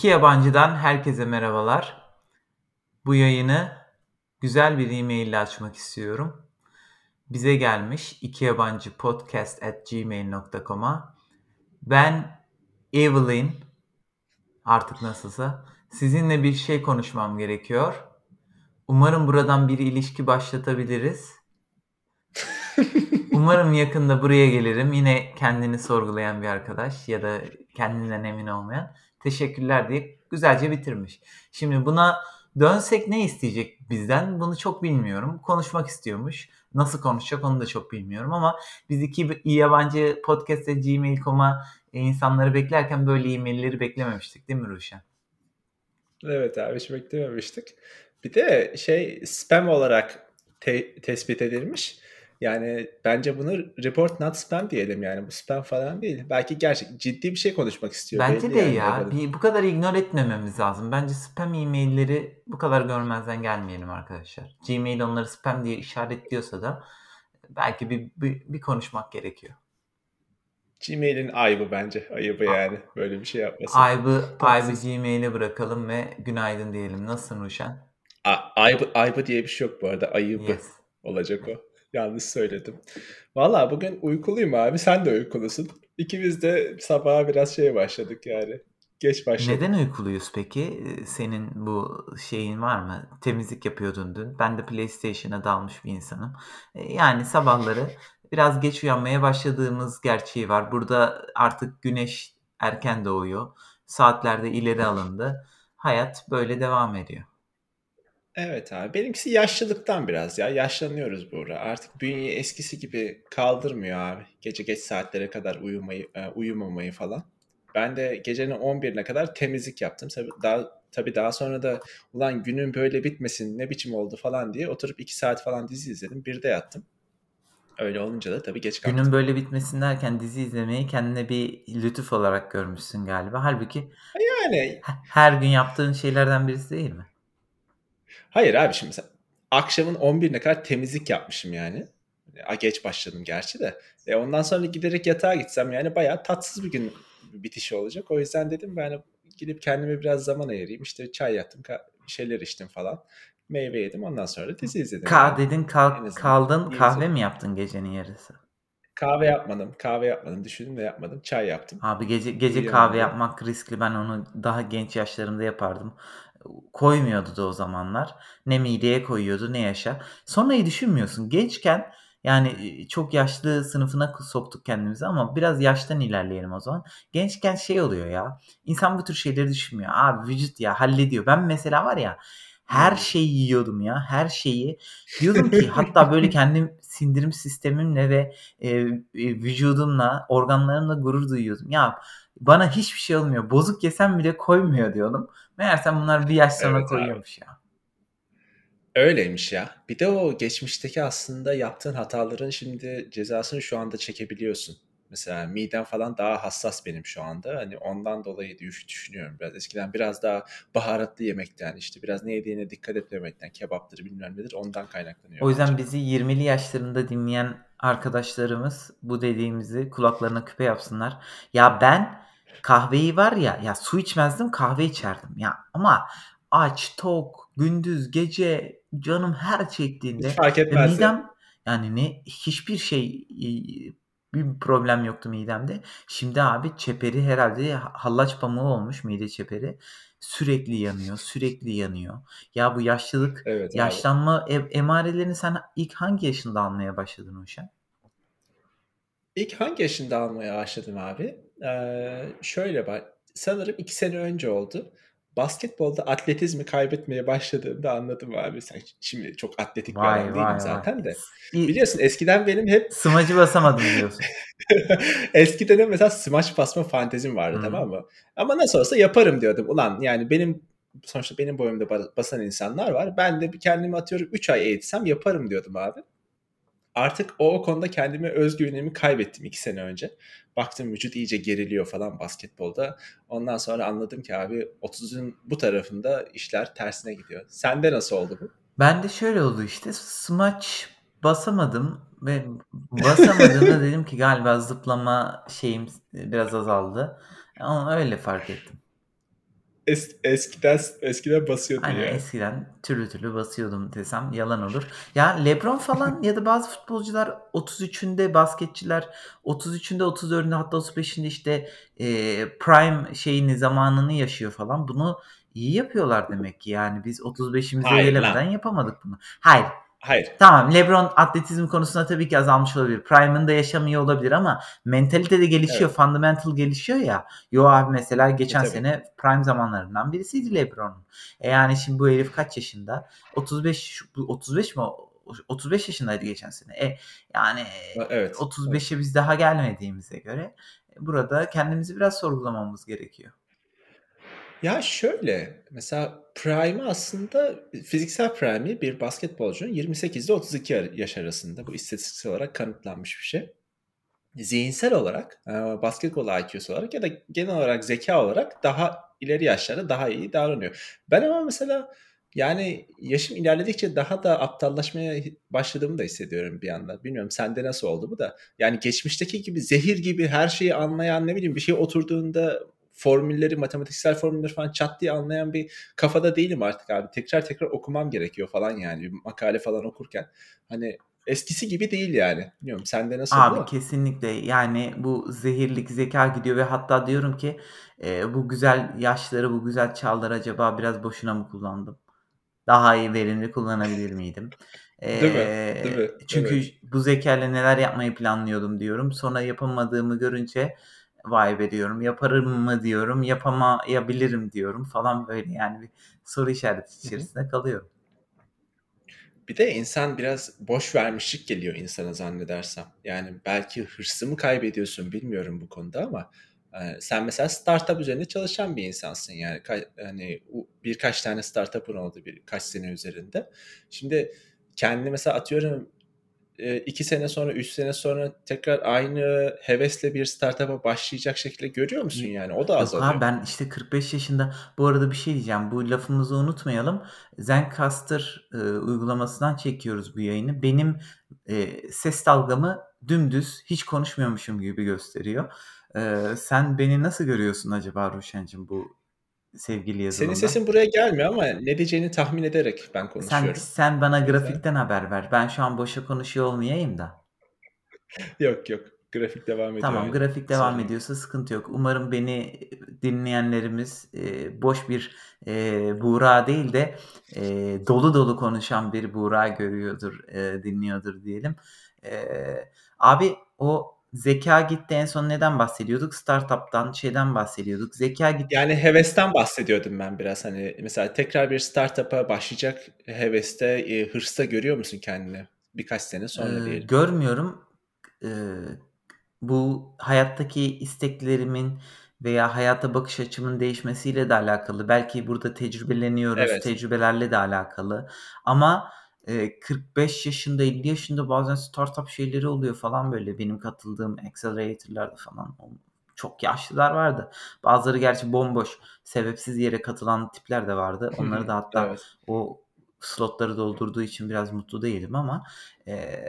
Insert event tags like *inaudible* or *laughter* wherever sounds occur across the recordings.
İki yabancıdan herkese merhabalar. Bu yayını güzel bir e-mail ile açmak istiyorum. Bize gelmiş iki yabancı podcast at gmail.com'a. Ben Evelyn, artık nasılsa, sizinle bir şey konuşmam gerekiyor. Umarım buradan bir ilişki başlatabiliriz. *laughs* Umarım yakında buraya gelirim. Yine kendini sorgulayan bir arkadaş ya da kendinden emin olmayan. Teşekkürler diye güzelce bitirmiş. Şimdi buna dönsek ne isteyecek bizden? Bunu çok bilmiyorum. Konuşmak istiyormuş. Nasıl konuşacak onu da çok bilmiyorum ama biz iki yabancı podcast'e gmail.com'a insanları beklerken böyle e-mailleri beklememiştik değil mi Ruşen? Evet abi hiç beklememiştik. Bir de şey spam olarak te- tespit edilmiş. Yani bence bunu report not spam diyelim yani. Bu spam falan değil. Belki gerçek ciddi bir şey konuşmak istiyor. Bence de yani ya. Bir, bu kadar ignore etmememiz lazım. Bence spam e-mailleri bu kadar görmezden gelmeyelim arkadaşlar. Gmail onları spam diye işaretliyorsa da belki bir, bir, bir konuşmak gerekiyor. Gmail'in ayıbı bence. Ayıbı yani. Böyle bir şey yapması. Ayıbı, ayıbı Gmail'e bırakalım ve günaydın diyelim. Nasılsın Ruşen? ayıbı, ayıbı diye bir şey yok bu arada. Ayıbı yes. olacak o. Yanlış söyledim. Valla bugün uykuluyum abi. Sen de uykulusun. İkimiz de sabaha biraz şey başladık yani. Geç başladık. Neden uykuluyuz peki? Senin bu şeyin var mı? Temizlik yapıyordun dün. Ben de PlayStation'a dalmış bir insanım. E, yani sabahları biraz geç uyanmaya başladığımız gerçeği var. Burada artık güneş erken doğuyor. Saatlerde ileri alındı. Hayat böyle devam ediyor. Evet abi. Benimkisi yaşlılıktan biraz ya. Yaşlanıyoruz burada. Artık bünye eskisi gibi kaldırmıyor abi. Gece geç saatlere kadar uyumayı, e, uyumamayı falan. Ben de gecenin 11'ine kadar temizlik yaptım. Tabii daha, tabii daha sonra da ulan günün böyle bitmesin ne biçim oldu falan diye oturup 2 saat falan dizi izledim. Bir de yattım. Öyle olunca da tabii geç kalktım. Günün böyle bitmesin derken dizi izlemeyi kendine bir lütuf olarak görmüşsün galiba. Halbuki yani her gün yaptığın şeylerden birisi değil mi? Hayır abi şimdi mesela akşamın 11'ine kadar temizlik yapmışım yani. A, geç başladım gerçi de. E ondan sonra giderek yatağa gitsem yani bayağı tatsız bir gün bitişi olacak. O yüzden dedim ben gidip kendime biraz zaman ayırayım. İşte çay yaptım, şeyler içtim falan. Meyve yedim. Ondan sonra da dizi izledim. Ka yani. dedin kal kaldın kahve mi yaptın gecenin yarısı? Kahve yapmadım. Kahve yapmadım. Düşündüm de yapmadım. Çay yaptım. Abi gece gece kahve yapmak riskli. Ben onu daha genç yaşlarımda yapardım koymuyordu da o zamanlar. Ne mideye koyuyordu ne yaşa. Sonrayı düşünmüyorsun. Gençken yani çok yaşlı sınıfına soktuk kendimizi ama biraz yaştan ilerleyelim o zaman. Gençken şey oluyor ya. İnsan bu tür şeyleri düşünmüyor. Abi vücut ya hallediyor. Ben mesela var ya her şeyi yiyordum ya. Her şeyi. Diyordum ki hatta böyle kendim sindirim sistemimle ve e, vücudumla, organlarımla gurur duyuyordum. Ya bana hiçbir şey olmuyor. Bozuk yesem bile koymuyor diyordum. Meğersem bunlar bir yaş sonra evet, koyuyormuş abi. ya. Öyleymiş ya. Bir de o geçmişteki aslında yaptığın hataların şimdi cezasını şu anda çekebiliyorsun. Mesela midem falan daha hassas benim şu anda. Hani ondan dolayı düşünüyorum biraz. Eskiden biraz daha baharatlı yemekten işte biraz ne yediğine dikkat etmemekten kebaptır bilmem nedir ondan kaynaklanıyor. O yüzden bence. bizi 20'li yaşlarında dinleyen arkadaşlarımız bu dediğimizi kulaklarına küpe yapsınlar. Ya ben kahveyi var ya ya su içmezdim kahve içerdim ya ama aç tok gündüz gece canım her çektiğinde Hiç fark etmez midem yani ne hiçbir şey bir problem yoktu midemde. Şimdi abi çeperi herhalde hallaç pamuğu olmuş mide çeperi. Sürekli yanıyor, sürekli yanıyor. Ya bu yaşlılık, evet, yaşlanma e- emarelerini sen ilk hangi yaşında almaya başladın Uşan? İlk hangi yaşında almaya başladım abi? Ee, şöyle bak, sanırım iki sene önce oldu basketbolda atletizmi kaybetmeye başladığımda anladım abi. Sen şimdi çok atletik bir adam değilim vay, zaten vay. de. Biliyorsun eskiden benim hep... *laughs* Smacı basamadım diyorsun. *laughs* eskiden mesela smaç basma fantezim vardı hmm. tamam mı? Ama nasıl olsa yaparım diyordum. Ulan yani benim sonuçta benim boyumda basan insanlar var. Ben de kendimi atıyorum 3 ay eğitsem yaparım diyordum abi artık o, o konuda kendime özgüvenimi kaybettim iki sene önce. Baktım vücut iyice geriliyor falan basketbolda. Ondan sonra anladım ki abi 30'un bu tarafında işler tersine gidiyor. Sende nasıl oldu bu? Ben de şöyle oldu işte smaç basamadım ve basamadığımda *laughs* dedim ki galiba zıplama şeyim biraz azaldı. Onu öyle fark ettim. Es, eskiden eskiden basıyordun Aynen yani. eskiden türlü türlü basıyordum desem yalan olur. Ya LeBron falan ya da bazı futbolcular 33'ünde basketçiler 33'ünde 34'ünde hatta 35'inde işte e, prime şeyini zamanını yaşıyor falan. Bunu iyi yapıyorlar demek ki. Yani biz 35'imize Hayır gelemeden yapamadık bunu. Hayır. Hayır. Tamam LeBron atletizm konusunda tabii ki azalmış olabilir. Prime'ında yaşamıyor olabilir ama mentalite de gelişiyor. Evet. Fundamental gelişiyor ya. Yo abi mesela geçen E, tabii. sene prime zamanlarından birisiydi LeBron. E yani şimdi bu herif kaç yaşında? 35 bu 35 mi? o? 35 yaşındaydı geçen sene. E yani Evet. 35'e biz daha gelmediğimize göre burada kendimizi biraz sorgulamamız gerekiyor. Ya şöyle mesela prime aslında fiziksel prime'i bir basketbolcunun 28 ile 32 yaş arasında. Bu istatistiksel olarak kanıtlanmış bir şey. Zihinsel olarak, e, basketbol IQ'su olarak ya da genel olarak zeka olarak daha ileri yaşlarda daha iyi davranıyor. Ben ama mesela yani yaşım ilerledikçe daha da aptallaşmaya başladığımı da hissediyorum bir yandan. Bilmiyorum sende nasıl oldu bu da. Yani geçmişteki gibi zehir gibi her şeyi anlayan ne bileyim bir şey oturduğunda formülleri, matematiksel formülleri falan çat diye anlayan bir kafada değilim artık abi. Tekrar tekrar okumam gerekiyor falan yani. Bir makale falan okurken. Hani eskisi gibi değil yani. Bilmiyorum sende nasıl Abi bu? kesinlikle yani bu zehirlik zeka gidiyor ve hatta diyorum ki e, bu güzel yaşları bu güzel çağları acaba biraz boşuna mı kullandım? Daha iyi verimli kullanabilir miydim? Değil *laughs* mi? Değil mi? E, çünkü Evet. bu zekayla neler yapmayı planlıyordum diyorum. Sonra yapamadığımı görünce vay be diyorum. Yaparım mı diyorum. Yapamayabilirim diyorum falan böyle yani bir soru işareti içerisinde kalıyorum. Bir de insan biraz boş vermişlik geliyor insana zannedersem. Yani belki hırsı mı kaybediyorsun bilmiyorum bu konuda ama e, sen mesela startup üzerinde çalışan bir insansın yani hani birkaç tane startup'ın oldu birkaç sene üzerinde. Şimdi kendini mesela atıyorum iki sene sonra, üç sene sonra tekrar aynı hevesle bir startup'a başlayacak şekilde görüyor musun yani? O da Yok azalıyor. abi ben işte 45 yaşında bu arada bir şey diyeceğim. Bu lafımızı unutmayalım. Zencaster e, uygulamasından çekiyoruz bu yayını. Benim e, ses dalgamı dümdüz hiç konuşmuyormuşum gibi gösteriyor. E, sen beni nasıl görüyorsun acaba Ruşen'cim bu sevgili Senin yazılımda? sesin buraya gelmiyor ama ne diyeceğini tahmin ederek ben Sen konuşuyorum. sen bana O yüzden- grafikten haber ver. Ben şu an boşa konuşuyor olmayayım da. *laughs* Yok yok. Grafik devam ediyor. Tamam grafik devam Sorun ediyorsa sıkıntı yok. Umarım beni dinleyenlerimiz e, boş bir e, Buğra değil de e, dolu dolu konuşan bir Buğra görüyordur, e, dinliyordur diyelim. E, abi o zeka gitti en son neden bahsediyorduk? Startup'tan şeyden bahsediyorduk. Zeka gitti. Yani hevesten bahsediyordum ben biraz hani mesela tekrar bir startup'a başlayacak heveste, e, hırsta görüyor musun kendini birkaç sene sonra Ee, diyelim. görmüyorum. Ee, bu hayattaki isteklerimin veya hayata bakış açımın değişmesiyle de alakalı. Belki burada tecrübeleniyoruz, Evet. tecrübelerle de alakalı. Ama e, 45 yaşında, 50 yaşında bazen startup şeyleri oluyor falan böyle. Benim katıldığım accelerator'larda falan çok yaşlılar vardı. Bazıları gerçi bomboş, sebepsiz yere katılan tipler de vardı. Onları da hatta Evet. o slotları doldurduğu için biraz mutlu değilim ama e,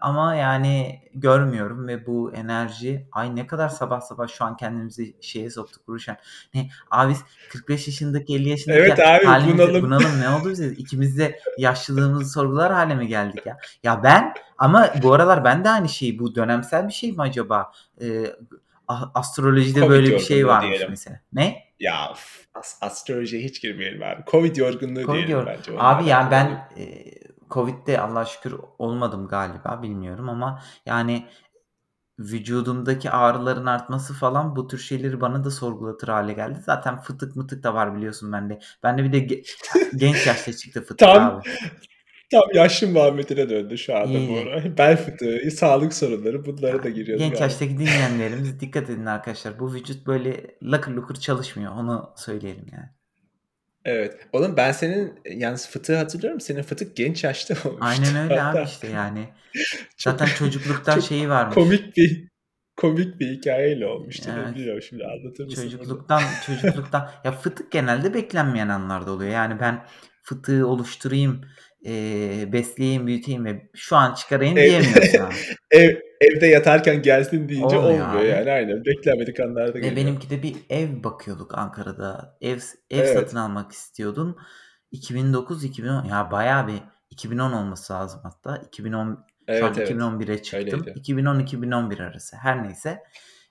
ama yani görmüyorum ve bu enerji ay ne kadar sabah sabah şu an kendimizi şeye soktuk Ruşen. Ne abi biz 45 yaşındaki 50 yaşındaki Evet abi, halimize bunalım. bunalım ne oldu bize? İkimiz de yaşlılığımızı sorgular hale mi geldik ya? Ya ben ama bu aralar ben de aynı şeyi bu dönemsel bir şey mi acaba? E, astrolojide Covid böyle bir şey varmış diyelim. mesela. Ne? Ya as- astrolojiye hiç girmeyelim abi. Covid yorgunluğu Covid diyelim yor- bence. Abi ya alakalı. ben e, Covid'de Allah şükür olmadım galiba bilmiyorum ama yani vücudumdaki ağrıların artması falan bu tür şeyleri bana da sorgulatır hale geldi. Zaten fıtık mıtık da var biliyorsun bende. Bende bir de ge- *laughs* genç yaşta çıktı fıtık Tam abi. Tam yaşlı muhabbetine döndü şu anda bu İyi. ara. Bel fıtığı, sağlık sorunları bunlara da giriyoruz Genç galiba. yaştaki dinleyenlerimiz dikkat edin arkadaşlar. Bu vücut böyle lakır lukur çalışmıyor. Onu söyleyelim yani. Evet. Oğlum ben senin yalnız fıtığı hatırlıyorum. Senin fıtık genç yaşta olmuştu. Aynen öyle abi Hatta işte yani. *laughs* çok Zaten çocukluktan çok şeyi varmış. komik bir komik bir hikayeyle olmuştu. Evet. Bilmiyorum şimdi anlatır mısın? Çocukluktan çocukluktan ya fıtık genelde beklenmeyen anlarda oluyor. Yani ben fıtığı oluşturayım, e, besleyeyim, büyüteyim ve şu an çıkarayım Ev, diyemiyorsun *laughs* ev, evde yatarken gelsin deyince Olmuyor olmuyor abi. yani aynen. Beklenmedik anlarda geliyor. benimki de bir ev bakıyorduk Ankara'da. Ev ev Evet. satın almak istiyordum. 2009-2010 ya bayağı bir 2010 olması lazım hatta. 2010 şu an Evet evet. 2011'e çıktım. Öyleydi. 2010-2011 arası her neyse.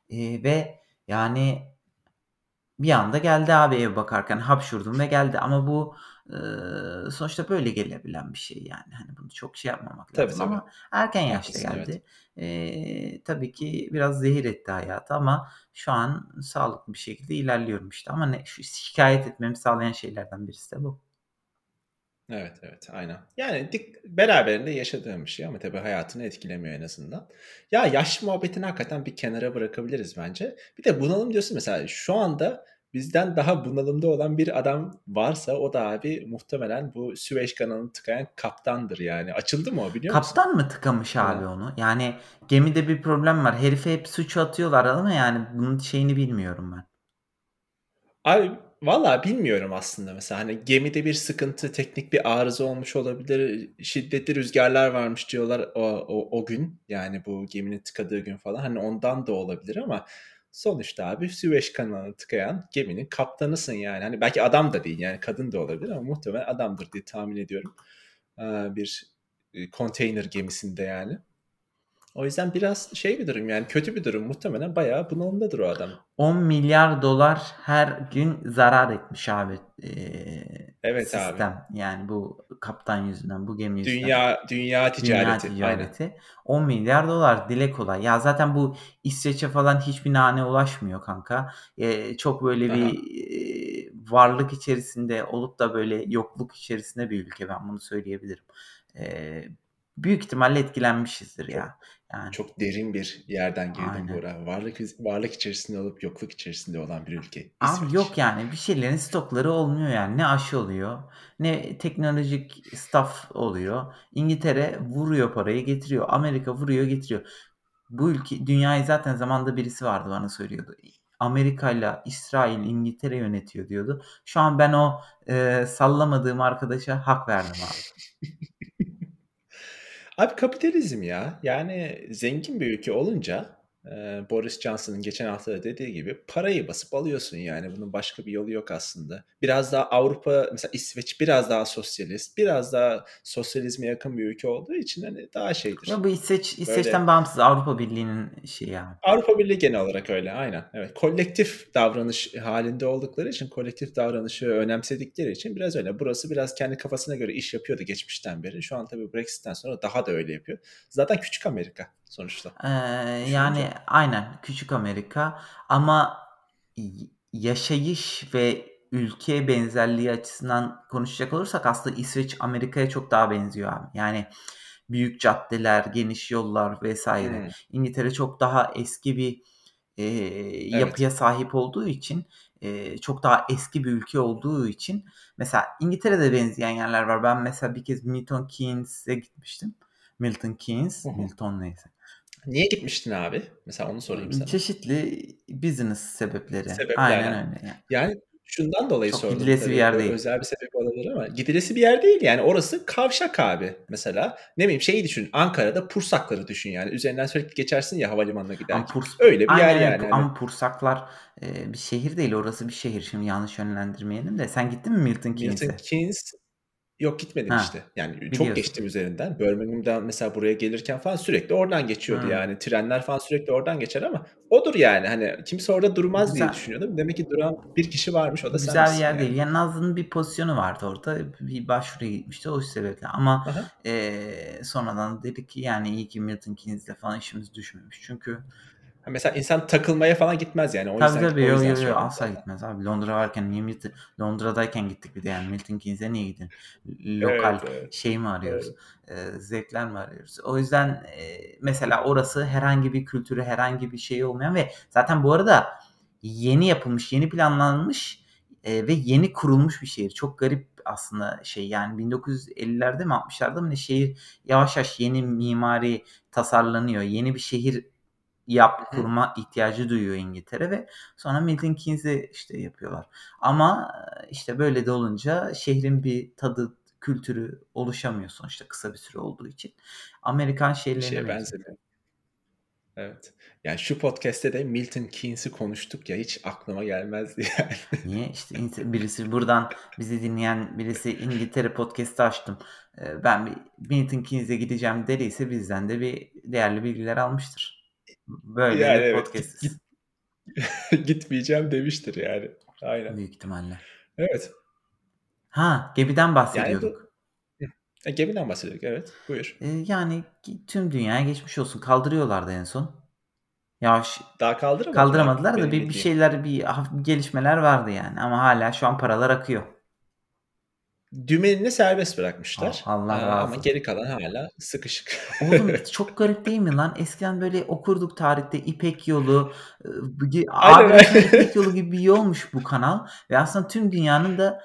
Ee, ve yani bir anda geldi abi ev bakarken hapşurdum ve geldi ama bu sonuçta böyle gelebilen bir şey yani. Hani bunu çok şey yapmamak Tabii, lazım tabii. ama erken yaşta Haklısın, evet. geldi. Ee, tabii ki biraz zehir etti hayatı ama şu an sağlıklı bir şekilde ilerliyorum işte. Ama ne şu şikayet etmemi sağlayan şeylerden birisi de bu. Evet evet aynen. Yani dik, beraberinde yaşadığım bir şey ama tabii hayatını etkilemiyor en azından. Ya yaş muhabbetini hakikaten bir kenara bırakabiliriz bence. Bir de bunalım diyorsun mesela şu anda bizden daha bunalımda olan bir adam varsa o da abi muhtemelen bu Süveyş kanalını tıkayan kaptandır yani. Açıldı mı o biliyor musun? Kaptan mı tıkamış abi Ha. onu? Yani gemide bir problem var. Herife hep suçu atıyorlar ama yani bunun şeyini bilmiyorum ben. Abi valla bilmiyorum aslında mesela hani gemide bir sıkıntı, teknik bir arıza olmuş olabilir. Şiddetli rüzgarlar varmış diyorlar o, o, o gün. Yani bu geminin tıkadığı gün falan. Hani ondan da olabilir ama sonuçta abi Süveyş kanalını tıkayan geminin kaptanısın yani. Hani belki adam da değil yani kadın da olabilir ama muhtemelen adamdır diye tahmin ediyorum. Ee, bir e, konteyner gemisinde yani. O yüzden biraz şey bir durum yani kötü bir durum. Muhtemelen bayağı bunalımdadır o adam. 10 milyar dolar her gün zarar etmiş abi eee, Evet abi. sistem. Yani bu kaptan yüzünden, bu gemi yüzünden. Dünya dünya ticareti. Dünya Aynen. ticareti. 10 milyar dolar dile kolay. Ya zaten bu İsveç'e falan hiçbir nane ulaşmıyor kanka. Ee, çok böyle bir e, varlık içerisinde olup da böyle yokluk içerisinde bir ülke ben bunu söyleyebilirim. Ee, büyük ihtimalle etkilenmişizdir Çok- ya. Yani Çok derin bir yerden girdin. Bora. Varlık varlık içerisinde olup yokluk içerisinde olan bir ülke. Abi İsveç. yok yani bir şeylerin stokları olmuyor yani. Ne aşı oluyor, ne teknolojik staff oluyor. İngiltere vuruyor parayı getiriyor. Amerika vuruyor getiriyor. Bu ülke dünyayı zaten zamanda birisi vardı bana söylüyordu. Amerika ile İsrail, İngiltere yönetiyor diyordu. Şu an ben o e, sallamadığım arkadaşa hak verdim abi. *laughs* Abi kapitalizm ya. Yani zengin bir ülke olunca Boris Johnson'ın geçen hafta da dediği gibi parayı basıp alıyorsun yani. Bunun başka bir yolu yok aslında. Biraz daha Avrupa mesela İsveç biraz daha sosyalist, biraz daha sosyalizme yakın bir ülke olduğu için hani daha şeydir. Ya bu İsveç, İsveç'ten bağımsız Avrupa Birliği'nin şeyi abi. Avrupa Birliği genel olarak öyle aynen. Evet. Kolektif davranış halinde oldukları için kolektif davranışı önemsedikleri için biraz öyle. Burası biraz kendi kafasına göre iş yapıyordu geçmişten beri. Şu an tabii Brexit'ten sonra daha da öyle yapıyor. Zaten küçük Amerika sonuçta. Ee, yani aynen küçük Amerika ama yaşayış ve ülke benzerliği açısından konuşacak olursak aslında İsveç Amerika'ya çok daha benziyor abi. Yani büyük caddeler, geniş yollar vesaire. Hmm. İngiltere çok daha eski bir e, yapıya sahip olduğu için e, çok daha eski bir ülke olduğu için mesela İngiltere'de benzeyen yerler var. Ben mesela bir kez Milton Keynes'e gitmiştim. Milton Keynes. Milton neyse. Niye gitmiştin abi? Mesela onu sorayım sana. Çeşitli business sebepleri. Sebeplerden. Aynen öyle. Yani. Yani şundan dolayı Çok sordum. gidilesi bir Tabii yer ö- değil. Özel bir sebep olabilir ama gidilesi bir yer değil yani. Orası kavşak abi mesela. Ne bileyim şeyi düşün. Ankara'da Pursakları düşün yani. Üzerinden sürekli geçersin ya havalimanına giderken. Purs- Öyle bir yer Aynen, yani. Hani Ama Pursaklar e, bir şehir değil. Orası bir şehir. Şimdi yanlış yönlendirmeyelim de. Sen gittin mi Milton Keynes'e? Milton Keynes yok gitmedim Ha, işte. Yani biliyorsun. çok geçtim üzerinden. Birmingham'dan mesela buraya gelirken falan sürekli oradan geçiyordu Hı. yani. Trenler falan sürekli oradan geçer ama odur yani. Hani kimse orada durmaz diye Güzel. düşünüyordum. Demek ki duran bir kişi varmış. O da Güzel bir senmişsin yer yani. değil. Yani Nazlı'nın bir pozisyonu vardı orada. Bir başvuruya gitmişti o sebeple. Ama Aha. sonradan dedik ki yani iyi ki Milton Keynes'le falan işimiz düşmemiş. Çünkü Ha, Mesela insan takılmaya falan gitmez yani. O tabii yüzden, tabii o yo, yüzden yo, yo, söyledim asla gitmez abi. Londra varken niye Milton, Londra'dayken gittik bir de yani Milton Keynes'e niye gidin? Lokal Evet, evet. şey mi arıyoruz? E, zevkler mi arıyoruz? O yüzden e, mesela orası herhangi bir kültürü, herhangi bir şey olmayan ve zaten bu arada yeni yapılmış, yeni planlanmış e, ve yeni kurulmuş bir şehir. Çok garip aslında şey yani 1950'lerde mi 60'larda mı ne şehir yavaş yavaş yeni mimari tasarlanıyor. Yeni bir şehir yap kurma ihtiyacı duyuyor İngiltere ve sonra Milton Keynes'i işte yapıyorlar. Ama e, işte böyle de olunca şehrin bir tadı, kültürü oluşamıyor sonuçta kısa bir süre olduğu için. Amerikan şehirlerine şeye benzemiyor. Evet. Yani şu podcast'te de Milton Keynes'i konuştuk ya hiç aklıma gelmezdi *laughs* yani. Niye? İşte birisi buradan bizi dinleyen birisi İngiltere podcast'ı açtım. Ee, Ben bir Milton Keynes'e gideceğim dediyse bizden de bir değerli bilgiler almıştır. Böyle Yani bir evet, git- *laughs* Gitmeyeceğim demiştir yani. Aynen. Büyük ihtimalle. Evet. Ha gemiden Yani bahsediyorduk. bu E, gemiden bahsediyorduk evet. Buyur. Ee, yani tüm dünyaya geçmiş olsun. Kaldırıyorlardı en son. Ya ş- Daha kaldıramadılar. kaldıramadılar da bir, bir şeyler bir gelişmeler vardı yani. Ama hala şu an paralar akıyor. Dümenini serbest bırakmışlar. Aa, Allah Aa, razı Ama geri kalan hala sıkışık. *laughs* Oğlum *laughs* çok garip değil mi lan? Eskiden böyle okurduk tarihte İpek Yolu, Aynen, aynen. İpek Yolu gibi bir yolmuş bu kanal ve aslında tüm dünyanın da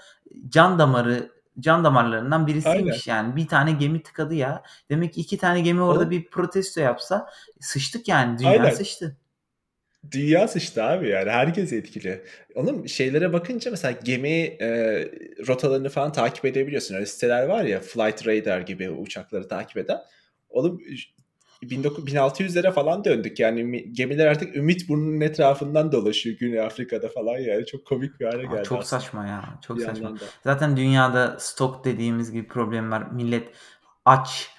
can damarı can damarlarından birisiymiş yani. Bir tane gemi tıkadı ya. Demek ki iki tane gemi orada Oğlum. bir protesto yapsa sıçtık yani. Dünya Aynen. sıçtı. Dünya sıçtı abi yani herkes etkili. Onun şeylere bakınca mesela gemi e, rotalarını falan takip edebiliyorsun. Öyle siteler var ya Flight Radar gibi uçakları takip eden. Oğlum 19 1600'lere falan döndük yani Mi- gemiler artık Ümit Burnu'nun etrafından dolaşıyor Güney Afrika'da falan yani çok komik bir hale Aa, geldi çok aslında saçma ya. Çok bir saçma. da. Zaten dünyada stok dediğimiz gibi problem var. Millet aç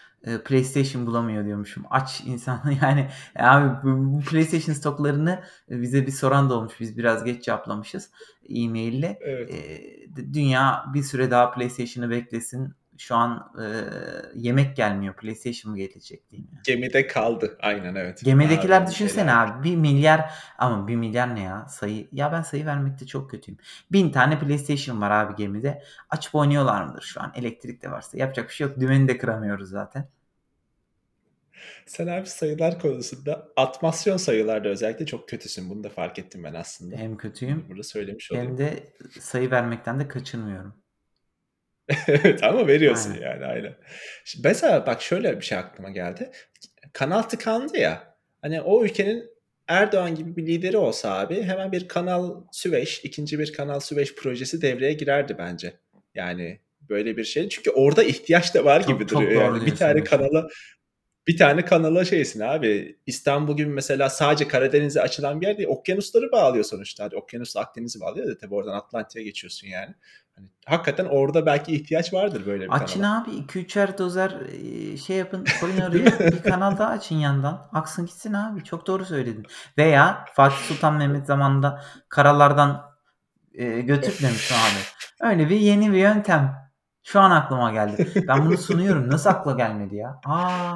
PlayStation bulamıyor diyormuşum. Aç insan *laughs* yani abi bu, bu PlayStation stoklarını e, bize bir soran da olmuş. Biz biraz geç cevaplamışız e-maille. Evet. E, dünya bir süre daha PlayStation'ı beklesin. Şu an e, yemek gelmiyor. PlayStation mı gelecek yani. Gemide kaldı. Aynen evet. Gemidekiler Abi, düşünsene şeyler. abi. Bir milyar ama bir milyar ne ya sayı. Ya ben sayı vermekte çok kötüyüm. Bin tane PlayStation var abi gemide. Açıp oynuyorlar mıdır şu an? Elektrik de varsa. Yapacak bir şey yok. Dümeni de kıramıyoruz zaten. Sen abi sayılar konusunda atmasyon sayılarda özellikle çok kötüsün. Bunu da fark ettim ben aslında. Hem kötüyüm Burada söylemiş olayım. hem de sayı vermekten de kaçınmıyorum. *laughs* Evet ama veriyorsun Aynen. yani aynen. Şimdi mesela bak şöyle bir şey aklıma geldi. Kanal tıkandı ya. Hani o ülkenin Erdoğan gibi bir lideri olsa abi hemen bir Kanal Süveyş, ikinci bir Kanal Süveyş projesi devreye girerdi bence. Yani böyle bir şey. Çünkü orada ihtiyaç da var Çok- gibi çok duruyor. Yani bir tane kanala bir tane kanala şeysin abi. İstanbul gibi mesela sadece Karadeniz'e açılan bir yer değil. Okyanusları bağlıyor sonuçta. Hadi okyanusla Akdeniz'i bağlıyor da tabii oradan Atlantik'e geçiyorsun yani. Hani hakikaten orada belki ihtiyaç vardır böyle bir Açın kanala. abi 2-3'er dozer şey yapın koyun oraya *laughs* bir kanal daha açın yandan. Aksın gitsin abi çok doğru söyledin. Veya Fatih Sultan Mehmet zamanında karalardan e, götürmemiş abi. Öyle bir yeni bir yöntem. Şu an aklıma geldi. Ben bunu sunuyorum. Nasıl akla gelmedi ya? Aa,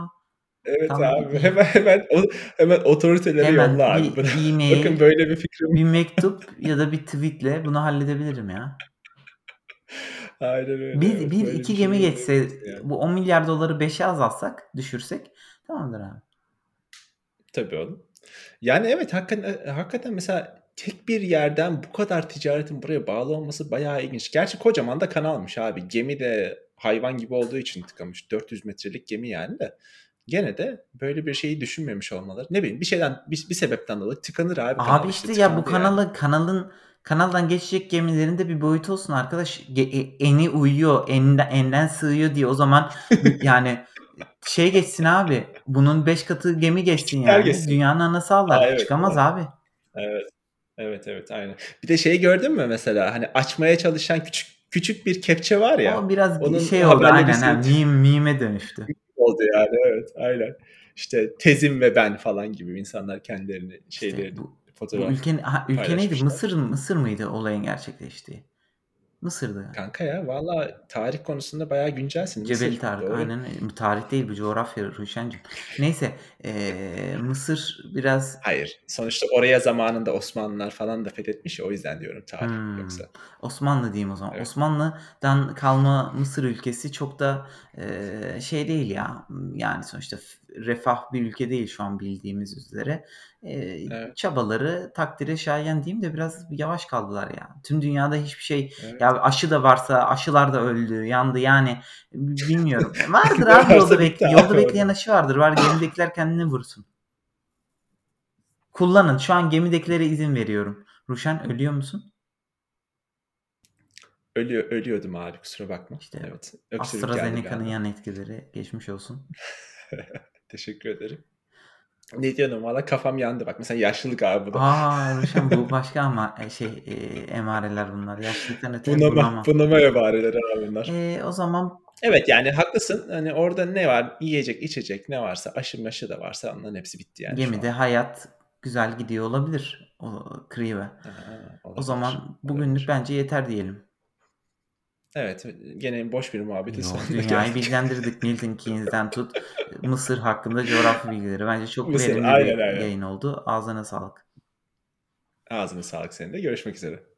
Evet Tamam. abi hemen hemen o, hemen otoritelere hemen yolla abi. bir Buna- e-mail, Bakın böyle bir fikrim bir mektup ya da bir tweetle bunu halledebilirim ya. *laughs* Aynen öyle. Bir, evet, bir böyle iki bir gemi şey geçse olabilir yani. bu 10 milyar doları 5'e azaltsak düşürsek tamamdır abi. Tabii oğlum. Yani evet hakikaten, hakikaten mesela tek bir yerden bu kadar ticaretin buraya bağlı olması bayağı ilginç. Gerçi kocaman da kanalmış abi. Gemi de hayvan gibi olduğu için tıkamış. 400 metrelik gemi yani de. Gene de böyle bir şeyi düşünmemiş olmaları. Ne bileyim bir şeyden bir, bir sebepten dolayı tıkanır abi. Abi işte ya bu tıkandı yani. kanalı kanalın kanaldan geçecek gemilerin de bir boyutu olsun arkadaş. E- eni uyuyor, enden, enden sığıyor diye o zaman *laughs* yani şey geçsin abi. Bunun 5 katı gemi geçsin yani. geçsin. Dünyanın anası ağlar. Aa, evet, Çıkamaz evet. abi. Evet. Evet evet aynen. Bir de şeyi gördün mü mesela hani açmaya çalışan küçük küçük bir kepçe var ya. o biraz onun şey oldu aynen. ha, meme, meme'e dönüştü. *laughs* oldu yani evet aynen. İşte tezim ve ben falan gibi insanlar kendilerini İşte şeylerini bu, bu fotoğraf. ülke, ha, ülke neydi? Mısır mı? Mısır mıydı olayın gerçekleştiği? Mısır'dı. yani. Kanka ya valla tarih konusunda bayağı güncelsin. Mısır, Cebeli Tarık doğru. aynen tarih değil bu coğrafya Ruşen'cim. Neyse eee, Mısır biraz Hayır. Sonuçta oraya zamanında Osmanlılar falan da fethetmiş o yüzden diyorum tarih Hmm. yoksa. Osmanlı diyeyim o zaman. Evet. Osmanlı'dan kalma Mısır ülkesi çok da eee, şey değil ya. Yani sonuçta refah bir ülke değil şu an bildiğimiz üzere. Eee, Evet. Çabaları takdire şayan diyeyim de biraz yavaş kaldılar ya. Tüm dünyada hiçbir şey Evet. ya aşı da varsa aşılar da öldü, yandı yani bilmiyorum. *laughs* Vardır abi yolda, bek yolda bekleyen aşı vardır. Var gemidekiler kendini vursun. Kullanın. Şu an gemidekilere izin veriyorum. Ruşen ölüyor musun? Ölüyor, ölüyordum abi kusura bakma. İşte evet. AstraZeneca'nın yan etkileri geçmiş olsun. *laughs* Teşekkür ederim. Ne diyorsun valla kafam yandı bak. Mesela yaşlılık abi bu da. A! Ruşen bu başka ama e, şey, eee, emareler bunlar. Yaşlılıktan öte Bunama, bunama. bunama emareleri abi bunlar. Eee, o zaman Evet yani haklısın. Hani orada ne var? Yiyecek, içecek ne varsa, aşı maşı da varsa onların hepsi bitti yani gemide hayat güzel gidiyor olabilir o. Ha, O zaman bugünlük bence yeter diyelim. Evet, gene boş bir muhabbetin Yo, sonuna dünyayı geldik. bilgilendirdik. Milton Keynes'den tut, Mısır hakkında coğrafi bilgileri. Bence çok Mısır, verimli aynen bir aynen. yayın oldu. Ağzına sağlık. Ağzına sağlık senin de. Görüşmek üzere.